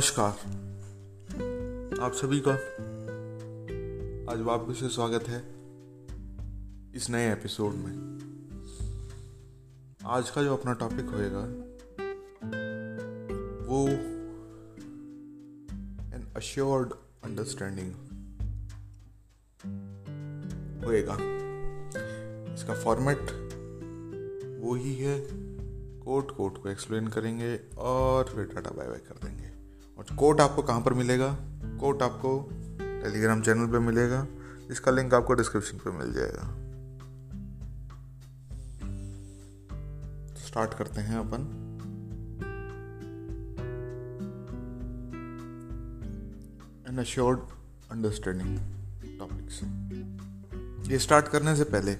नमस्कार। आप सभी का आज वापस से स्वागत है इस नए एपिसोड में। आज का जो अपना टॉपिक होएगा, वो एन अश्योर्ड अंडरस्टैंडिंग होएगा। इसका फॉर्मेट वो ही है कोट कोट को एक्सप्लेन करेंगे और फिर टाटा बाय बाय कर देंगे। और कोट आपको कहाँ पर मिलेगा? कोट आपको टेलीग्राम चैनल पे मिलेगा। इसका लिंक आपको डिस्क्रिप्शन पे मिल जाएगा। स्टार्ट करते हैं अपन। एन अश्योर्ड अंडरस्टैंडिंग टॉपिक से ये स्टार्ट करने से पहले।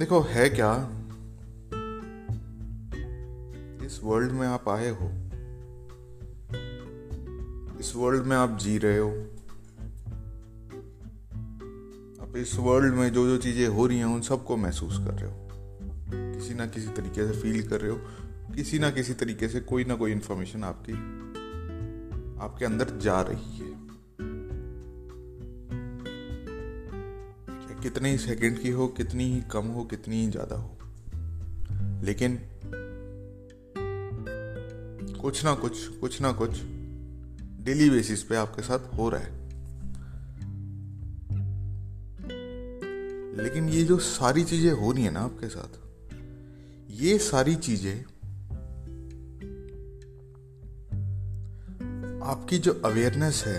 देखो, है क्या? इस वर्ल्ड में आप आए हो। इस वर्ल्ड में आप जी रहे हो। आप इस वर्ल्ड में जो जो चीज़ें हो रही हैं, उन सबको महसूस कर रहे हो। किसी ना किसी तरीके से फील कर रहे हो। किसी ना किसी तरीके से कोई ना कोई इंफॉर्मेशन आपकी, आपके अंदर जा रही है। कितने ही सेकंड की हो, कितनी ही कम हो, कितनी ही ज़्यादा हो। लेकिन कुछ ना कुछ कुछ ना कुछ डेली बेसिस पे आपके साथ हो रहा है। लेकिन ये जो सारी चीज़ें हो रही है ना आपके साथ, ये सारी चीज़ें आपकी जो अवेयरनेस है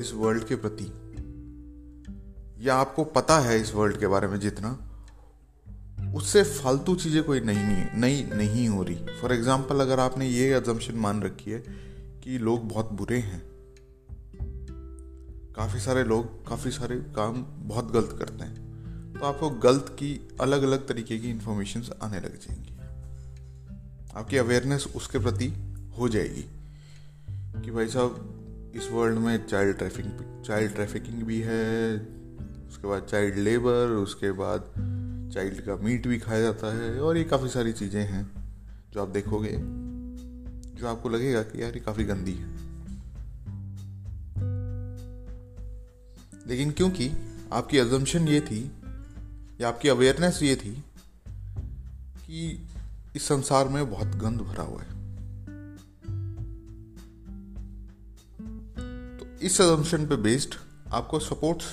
इस वर्ल्ड के प्रति, या आपको पता है इस वर्ल्ड के बारे में जितना उससे फालतू चीज़ें कोई नहीं नहीं नहीं नहीं हो रही। फॉर एग्ज़ाम्पल अगर आपने ये एजम्पन मान रखी है कि लोग बहुत बुरे हैं। काफ़ी सारे लोग, काफ़ी सारे काम बहुत गलत करते हैं। तो आपको गलत की अलग अलग तरीके की इंफॉर्मेशन आने लग जाएँगी। आपकी अवेयरनेस उसके प्रति हो जाएगी कि भाई साहब, इस वर्ल्ड में चाइल्ड ट्रैफिकिंग चाइल्ड ट्रैफिकिंग भी है, उसके बाद चाइल्ड लेबर उसके बाद चाइल्ड का मीट भी खाया जाता है और ये काफ़ी सारी चीज़ें हैं जो आप देखोगे, जो आपको लगेगा कि यार ये काफ़ी गंदी है। लेकिन क्योंकि आपकी एजम्पन ये थी, या आपकी अवेयरनेस ये थी कि इस संसार में बहुत गंद भरा हुआ है। तो इस एजम्पन पे बेस्ड आपको सपोर्ट्स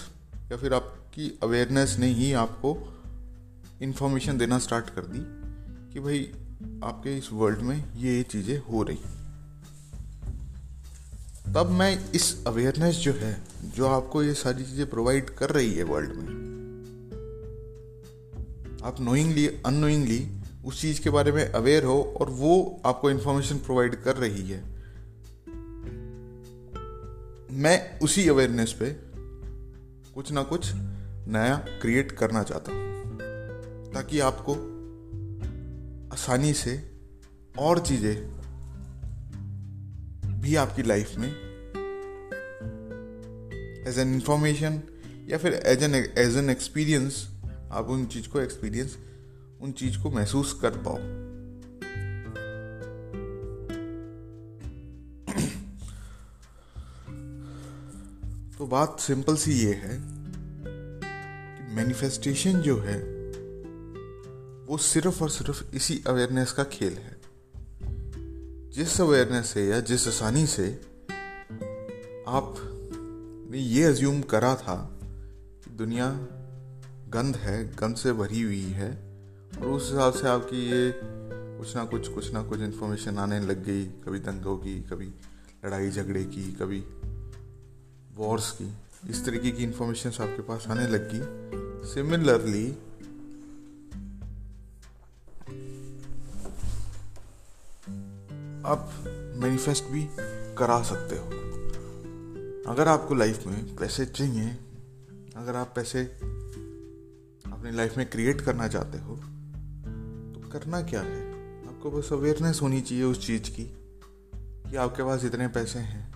या फिर आपकी अवेयरनेस ने ही आपको इन्फॉर्मेशन देना स्टार्ट कर दी कि भाई आपके इस वर्ल्ड में ये ये चीज़ें हो रही तब मैं इस अवेयरनेस जो है, जो आपको ये सारी चीज़ें प्रोवाइड कर रही है वर्ल्ड में, आप नोइंगली अनोइंगली उस चीज़ के बारे में अवेयर हो और वो आपको इन्फॉर्मेशन प्रोवाइड कर रही है। मैं उसी अवेयरनेस पे कुछ ना कुछ नया क्रिएट करना चाहता हूँ। ताकि आपको आसानी से और चीज़ें भी आपकी लाइफ में एज एन इंफॉर्मेशन या फिर as an as an experience आप उन चीज़ को एक्सपीरियंस उन चीज़ को महसूस कर पाओ। तो बात सिंपल सी ये है कि मैनिफेस्टेशन जो है वो सिर्फ़ और सिर्फ़ इसी अवेयरनेस का खेल है। जिस अवेयरनेस से या जिस आसानी से आप ने ये अज्यूम करा था कि दुनिया गंद है गंद से भरी हुई है, और उस हिसाब से आपकी ये कुछ ना कुछ कुछ ना कुछ इन्फॉर्मेशन आने लग गई, कभी दंगों की, कभी लड़ाई झगड़े की, कभी वॉर्स की। इस तरीके की इन्फॉर्मेशन आपके पास आने लग गई। सिमिलरली आप मैनिफेस्ट भी करा सकते हो। अगर आपको लाइफ में पैसे चाहिए, अगर आप पैसे अपनी लाइफ में क्रिएट करना चाहते हो तो करना क्या है? आपको बस अवेयरनेस होनी चाहिए उस चीज़ की, कि आपके पास इतने पैसे हैं।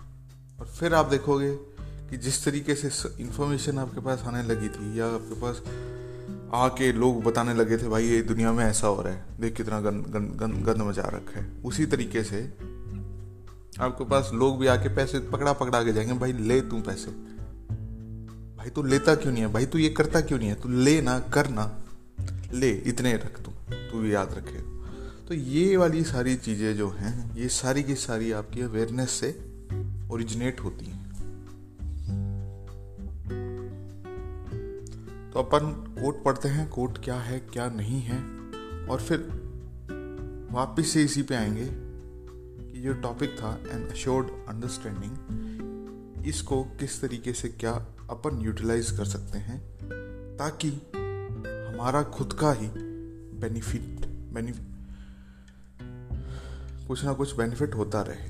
और फिर आप देखोगे कि जिस तरीके से इंफॉर्मेशन आपके पास आने लगी थी, या आपके पास आके लोग बताने लगे थे, भाई, ये दुनिया में ऐसा हो रहा है। देख कितना गंद गंद गंद गंद मचा रखा है। उसी तरीके से आपके पास लोग भी आके पैसे पकड़ा पकड़ा के जाएँगे, भाई, ले तू पैसे। भाई, तू लेता क्यों नहीं है? भाई, तू ये करता क्यों नहीं है? तू ले ना, कर ना। ले, इतने रख तू। तू भी याद रखे। तो ये वाली सारी चीज़ें जो हैं, ये सारी की सारी आपकी अवेयरनेस से ओरिजिनेट होती हैं। तो अपन कोट पढ़ते हैं, कोट क्या है, क्या नहीं है, और फिर वापिस से इसी पे आएँगे कि जो टॉपिक था एन अश्योर्ड अंडरस्टैंडिंग इसको किस तरीके से क्या अपन यूटिलाइज कर सकते हैं ताकि हमारा खुद का ही बेनिफिट कुछ ना कुछ बेनिफिट होता रहे।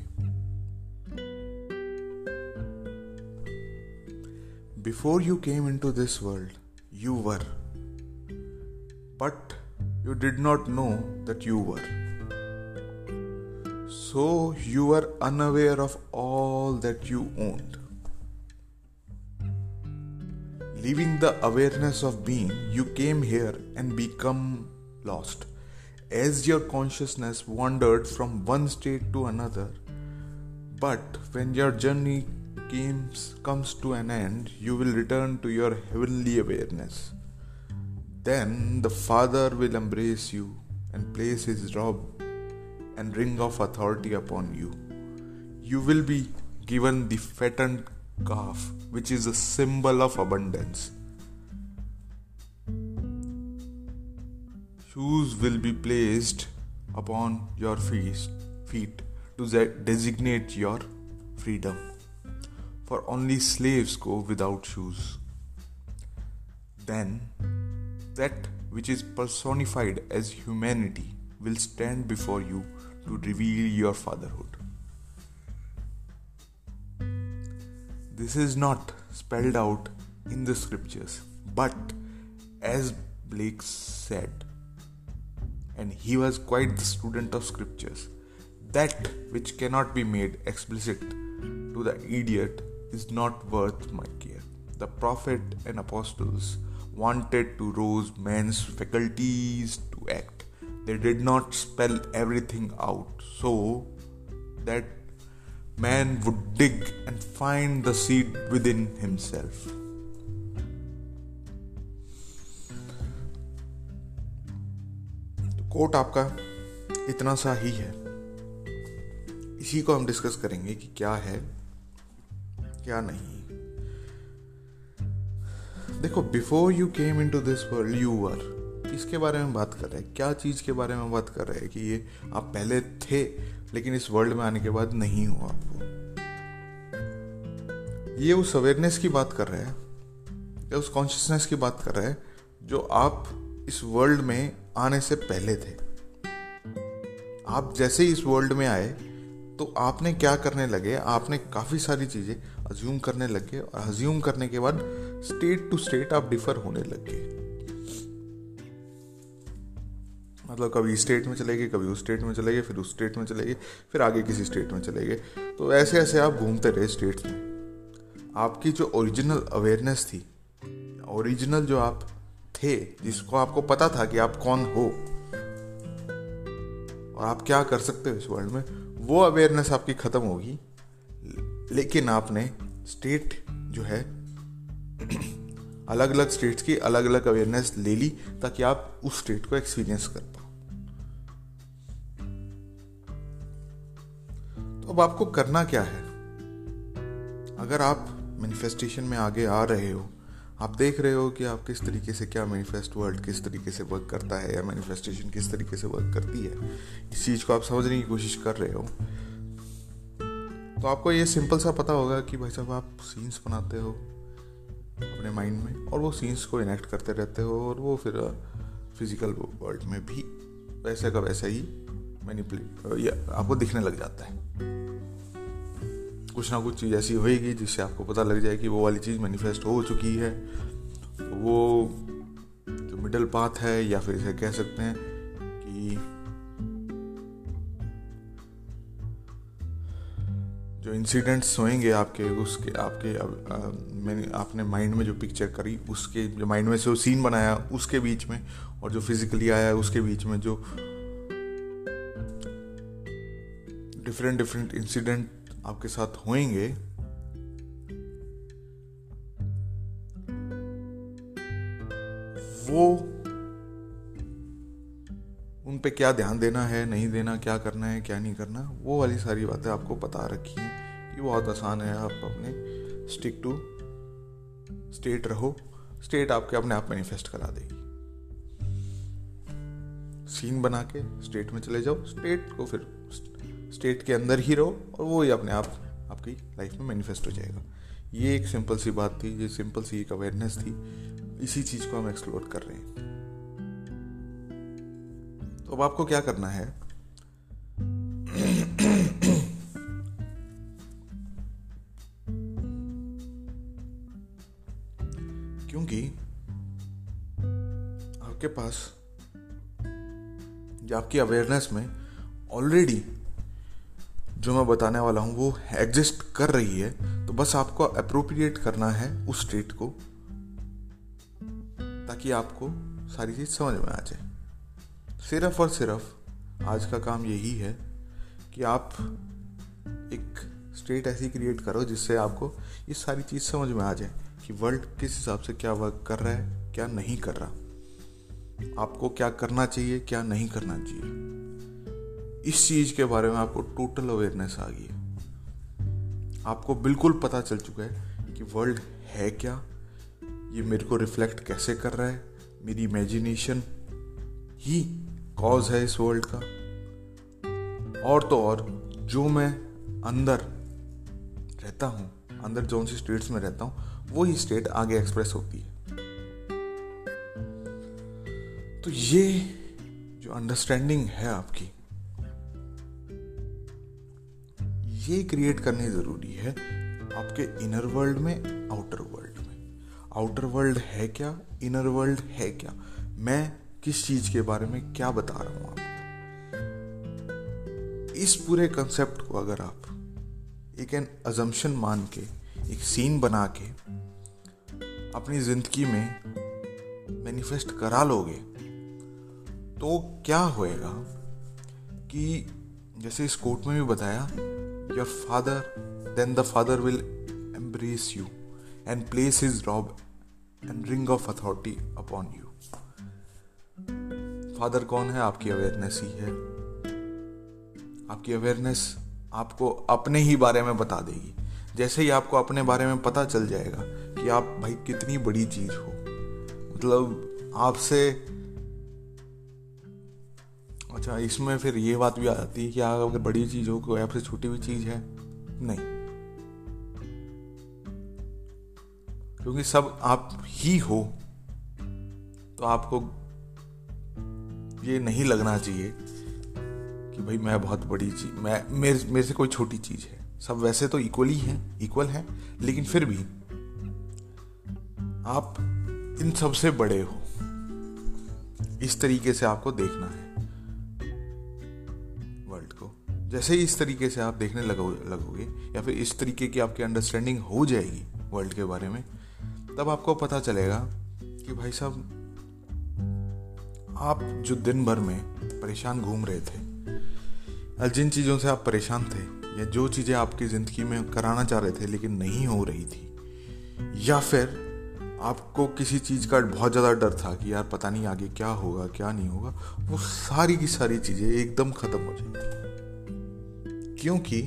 Before you came into this world you were. But you did not know that you were. So you were unaware of all that you owned. Leaving the awareness of being, you came here and become lost. As your consciousness wandered from one state to another, but when your journey comes, comes to an end, you will return to your heavenly awareness. Then the Father will embrace you and place his robe and ring of authority upon you. You will be given the fattened calf, which is a symbol of abundance. Shoes will be placed upon your feet to designate your freedom. For only slaves go without shoes. Then, that which is personified as humanity will stand before you to reveal your fatherhood. This is not spelled out in the scriptures, but as Blake said, and he was quite the student of scriptures, that which cannot be made explicit to the idiot is not worth my care. The prophet and apostles wanted to rouse men's faculties to act. They did not spell everything out so that man would dig and find the seed within himself. तो coat आपका इतना सा ही है इसी को हम discuss करेंगे कि क्या है क्या नहीं? देखो before you came into this world you were किसके बारे में बात कर रहे हैं? क्या चीज़ के बारे में बात कर रहे हैं कि ये आप पहले थे, लेकिन इस वर्ल्ड में आने के बाद नहीं हो आपको? ये उस अवेयरनेस की बात कर रहे हैं, या उस कॉन्शियसनेस की बात कर रहे हैं, जो आप इस वर्ल्ड में आने से पहले थे। आप जैसे ही इस वर्ल्ड में आए तो आपने क्या करने लगे? आपने काफ़ी सारी चीज़ें अज्यूम करने लगे और अज्यूम करने के बाद स्टेट टू स्टेट आप डिफर होने लगे। मतलब कभी इस स्टेट में चले गए कभी उस स्टेट में चले गए फिर उस स्टेट में चले गए फिर आगे किसी स्टेट में चले गए तो ऐसे ऐसे आप घूमते रहे स्टेट्स में। आपकी जो ओरिजिनल अवेयरनेस थी ओरिजिनल जो आप थे, जिसको आपको पता था कि आप कौन हो, और आप क्या कर सकते हो इस वर्ल्ड में वो अवेयरनेस आपकी खत्म होगी। लेकिन आपने स्टेट जो है अलग अलग स्टेट्स की अलग अलग अवेयरनेस ले ली ताकि आप उस स्टेट को एक्सपीरियंस कर पाओ। तो अब आपको करना क्या है? अगर आप मैनिफेस्टेशन में आगे आ रहे हो आप देख रहे हो कि आप किस तरीके से क्या मैनिफेस्ट वर्ल्ड किस तरीके से वर्क करता है या मैनिफेस्टेशन किस तरीके से वर्क करती है, इस चीज़ को आप समझने की कोशिश कर रहे हो। तो आपको ये सिंपल सा पता होगा कि भाई साहब, आप सीन्स बनाते हो अपने माइंड में और वो सीन्स को इनेक्ट करते रहते हो और वो फिर फ़िज़िकल वर्ल्ड में भी वैसे का वैसा ही मैनिपुलेट आपको दिखने लग जाता है। कुछ ना कुछ चीज़ ऐसी होएगी जिससे आपको पता लग जाए कि वो वाली चीज़ मैनिफेस्ट हो चुकी है। तो वो जो मिडल पाथ है या फिर इसे कह सकते हैं कि जो इंसिडेंट्स होंगे आपके, उसके, आपके मैंने, आपने माइंड में जो पिक्चर करी, उसके, जो माइंड में से वो सीन बनाया, उसके बीच में और जो फिजिकली आया, उसके बीच में जो डिफरेंट डिफरेंट इंसिडेंट आपके साथ होंगे वो उन पे क्या ध्यान देना है, नहीं देना, क्या करना है, क्या नहीं करना, वो वाली सारी बातें आपको बता रखी हैं कि बहुत आसान है। आप अपने स्टिक टू स्टेट रहो। स्टेट आपके अपने आप मैनिफेस्ट करा देगी। सीन बना के स्टेट में चले जाओ। स्टेट को फिर स्टेट के अंदर ही रहो और वो ही अपने आप, आपकी लाइफ में मैनिफेस्ट हो जाएगा। ये एक सिंपल सी बात थी, ये सिंपल सी एक अवेयरनेस थी। इसी चीज़ को हम एक्सप्लोर कर रहे हैं। तो अब आपको क्या करना है? क्योंकि आपके पास, या आपकी अवेयरनेस में ऑलरेडी जो मैं बताने वाला हूँ, वो एग्जिस्ट कर रही है तो बस आपको अप्रोप्रिएट करना है उस स्टेट को, ताकि आपको सारी चीज़ समझ में आ जाए। सिर्फ़ और सिर्फ़ आज का काम यही है कि आप एक स्टेट ऐसी क्रिएट करो जिससे आपको ये सारी चीज़ समझ में आ जाए कि वर्ल्ड किस हिसाब से क्या वर्क कर रहा है, क्या नहीं कर रहा। आपको क्या करना चाहिए, क्या नहीं करना चाहिए। इस चीज़ के बारे में आपको टोटल अवेयरनेस आ गई है। आपको बिल्कुल पता चल चुका है कि वर्ल्ड है क्या, ये मेरे को रिफ्लेक्ट कैसे कर रहा है, मेरी इमेजिनेशन ही कॉज है इस वर्ल्ड का। और तो और, जो मैं अंदर रहता हूँ, अंदर जो सी स्टेट्स में रहता हूँ वो ही स्टेट आगे एक्सप्रेस होती है। तो ये जो अंडरस्टैंडिंग है आपकी ये क्रिएट करनी ज़रूरी है आपके इनर वर्ल्ड में आउटर वर्ल्ड में। आउटर वर्ल्ड है क्या? इनर वर्ल्ड है क्या? मैं किस चीज़ के बारे में क्या बता रहा हूँ आपको? इस पूरे कंसेप्ट को अगर आप एक एन अजम्पन मान के, एक सीन बना के अपनी ज़िंदगी में मैनिफेस्ट करा लोगे तो क्या होएगा कि जैसे इस कोर्ट में भी बताया your father then the father will embrace you and place his robe and ring of authority upon you father कौन है? आपकी अवेयरनेस ही है। आपकी अवेयरनेस आपको अपने ही बारे में बता देगी। जैसे ही आपको अपने बारे में पता चल जाएगा कि आप भाई कितनी बड़ी चीज़ हो। मतलब आपसे अच्छा इसमें फिर ये बात भी आ जाती है कि आप अगर बड़ी चीज़ हो कोई आपसे छोटी भी चीज़ है, नहीं। क्योंकि सब आप ही हो तो आपको ये नहीं लगना चाहिए कि भाई मैं बहुत बड़ी चीज़ मैं, मेरे मेरे से कोई छोटी चीज़ है। सब वैसे तो इक्वली हैं इक्वल हैं, लेकिन फिर भी आप इन सबसे बड़े हो। इस तरीके से आपको देखना है। जैसे ही इस तरीके से आप देखने लगो, लगोगे, या फिर इस तरीके की आपकी अंडरस्टैंडिंग हो जाएगी वर्ल्ड के बारे में, तब आपको पता चलेगा कि भाई साहब, आप जो दिन भर में परेशान घूम रहे थे जिन चीज़ों से आप परेशान थे, या जो चीज़ें आपकी ज़िंदगी में कराना चाह रहे थे लेकिन नहीं हो रही थी, या फिर आपको किसी चीज़ का बहुत ज़्यादा डर था कि यार पता नहीं आगे क्या होगा, क्या नहीं होगा, वो सारी की सारी चीज़ें एकदम ख़त्म हो जाएगी क्योंकि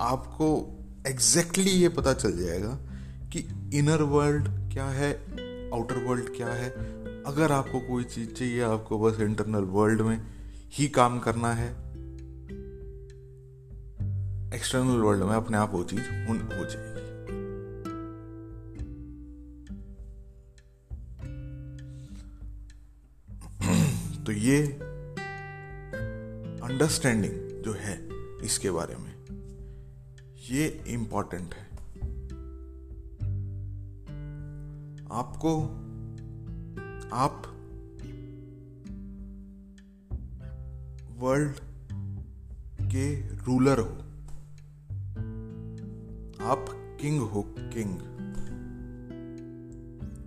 आपको एग्जैक्टली exactly ये पता चल जाएगा कि इनर वर्ल्ड क्या है आउटर वर्ल्ड क्या है। अगर आपको कोई चीज़ चाहिए, आपको बस इंटरनल वर्ल्ड में ही काम करना है। एक्सटर्नल वर्ल्ड में अपने आप वो चीज़ हो जाएगी। तो ये अंडरस्टैंडिंग जो है इसके बारे में। ये इंपॉर्टेंट है। आपको आप वर्ल्ड के रूलर हो। आप किंग हो किंग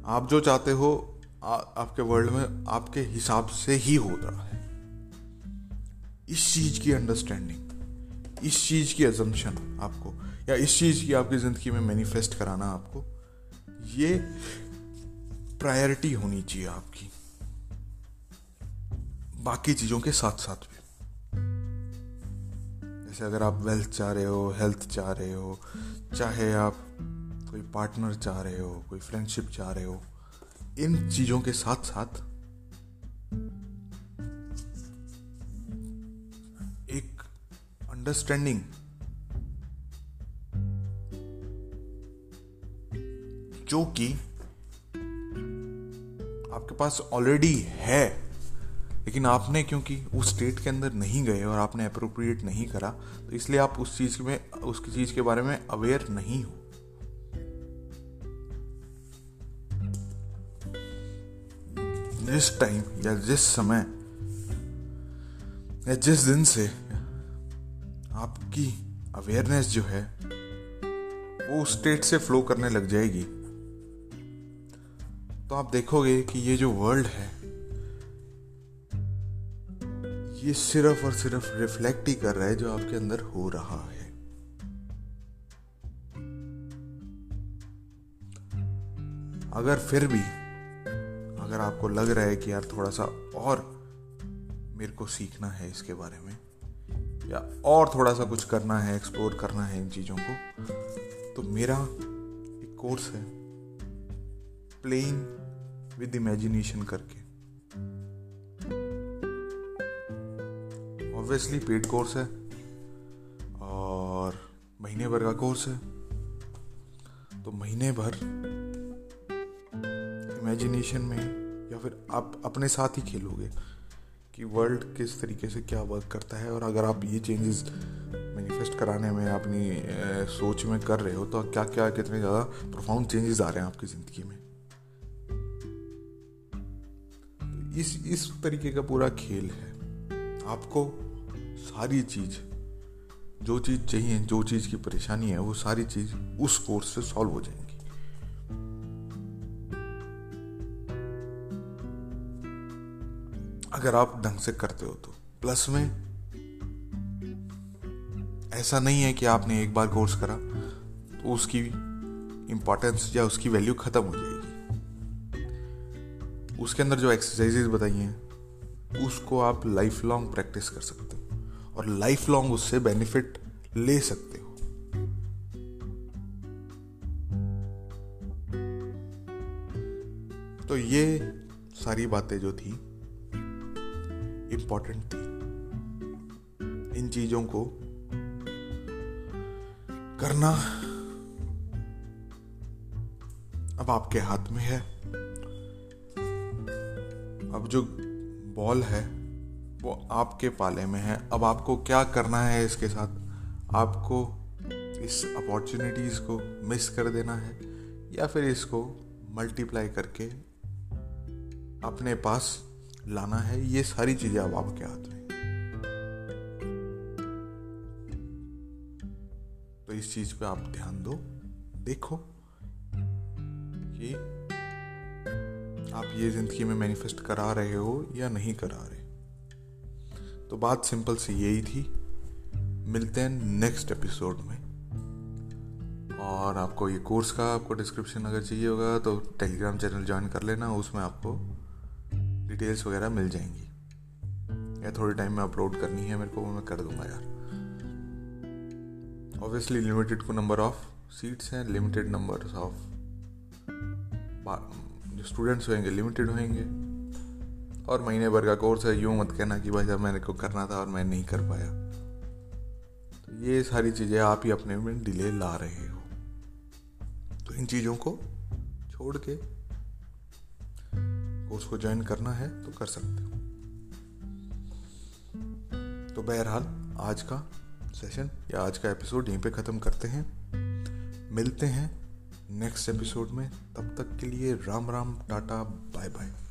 आप जो चाहते हो आ, आपके वर्ल्ड में आपके हिसाब से ही हो रहा है। इस चीज़ की अंडरस्टैंडिंग इस चीज़ की एजम्पन आपको, या इस चीज़ की आपकी ज़िंदगी में मैनिफेस्ट कराना आपको, ये प्रायोरिटी होनी चाहिए आपकी। बाकी चीज़ों के साथ साथ भी। जैसे अगर आप वेल्थ चाह रहे हो हेल्थ चाह रहे हो, चाहे आप कोई पार्टनर चाह रहे हो, कोई फ्रेंडशिप चाह रहे हो, इन चीज़ों के साथ साथ अंडरस्टैंडिंग जो कि आपके पास ऑलरेडी है, लेकिन आपने क्योंकि उस स्टेट के अंदर नहीं गए और आपने अप्रोप्रिएट नहीं करा तो इसलिए आप उस चीज़ में उस चीज़ के बारे में अवेयर नहीं हो। जिस टाइम या जिस समय या जिस दिन से आपकी अवेयरनेस जो है, वो स्टेट से फ्लो करने लग जाएगी। तो आप देखोगे कि ये जो वर्ल्ड है, ये सिर्फ़ और सिर्फ़ रिफ्लेक्ट ही कर रहा है जो आपके अंदर हो रहा है। अगर फिर भी, अगर आपको लग रहा है कि यार थोड़ा सा और मेरे को सीखना है इसके बारे में या और थोड़ा सा कुछ करना है एक्सप्लोर करना है इन चीज़ों को तो मेरा एक कोर्स है प्लेइंग विद इमेजिनेशन करके। ऑब्वियसली पेड कोर्स है और महीने भर का कोर्स है तो महीने भर इमेजिनेशन में या फिर आप अपने साथ ही खेलोगे। कि वर्ल्ड किस तरीके से क्या वर्क करता है और अगर आप ये चेंजेस मैनिफेस्ट कराने में अपनी सोच में कर रहे हो तो क्या क्या कितने ज़्यादा प्रोफाउंड चेंजेस आ रहे हैं आपकी ज़िंदगी में? इस इस तरीके का पूरा खेल है। आपको सारी चीज़, जो चीज़ चाहिए, जो चीज़ की परेशानी है, वो सारी चीज़ उस कोर्स से सॉल्व हो जाएँगी। अगर आप ढंग से करते हो तो। प्लस में, ऐसा नहीं है कि आपने एक बार कोर्स करा तो उसकी इंपॉर्टेंस या उसकी वैल्यू खत्म हो जाएगी। उसके अंदर जो एक्सरसाइजेज बताई हैं, उसको आप लाइफ लॉन्ग प्रैक्टिस कर सकते हो और लाइफ लॉन्ग उससे बेनिफिट ले सकते हो। तो ये सारी बातें जो थी इंपॉर्टेंट थी। इन चीज़ों को करना अब आपके हाथ में है। अब जो बॉल है, वो आपके पाले में है। अब आपको क्या करना है इसके साथ? आपको इस अपॉर्चुनिटीज़ को मिस कर देना है, या फिर इसको मल्टीप्लाई करके अपने पास लाना है, ये सारी चीज़ें अब आपके हाथ में। तो इस चीज़ पे आप ध्यान दो, देखो कि आप ये ज़िंदगी में मैनिफेस्ट करा रहे हो या नहीं करा रहे। तो बात सिंपल सी यही थी। मिलते हैं नेक्स्ट एपिसोड में। और आपको ये कोर्स का आपको डिस्क्रिप्शन अगर चाहिए होगा तो टेलीग्राम चैनल ज्वाइन कर लेना, उसमें आपको डिटेल्स वगैरह मिल जाएँगी। या थोड़े टाइम में अपलोड करनी है मेरे को, वो मैं कर दूँगा यार। ऑब्वियसली लिमिटेड को नंबर ऑफ़ सीट्स हैं लिमिटेड नंबर ऑफ़ जो स्टूडेंट्स होंगे लिमिटेड होंगे। और महीने भर का कोर्स है, यूँ मत कहना कि भाई साहब मैंने को करना था और मैं नहीं कर पाया। तो ये सारी चीज़ें आप ही अपने में डिले ला रहे हो। तो इन चीज़ों को छोड़ के कोर्स को ज्वाइन करना है तो कर सकते हो। तो बहरहाल, आज का सेशन या आज का एपिसोड यहीं पे ख़त्म करते हैं। मिलते हैं नेक्स्ट एपिसोड में, तब तक के लिए Ram Ram, tata bye bye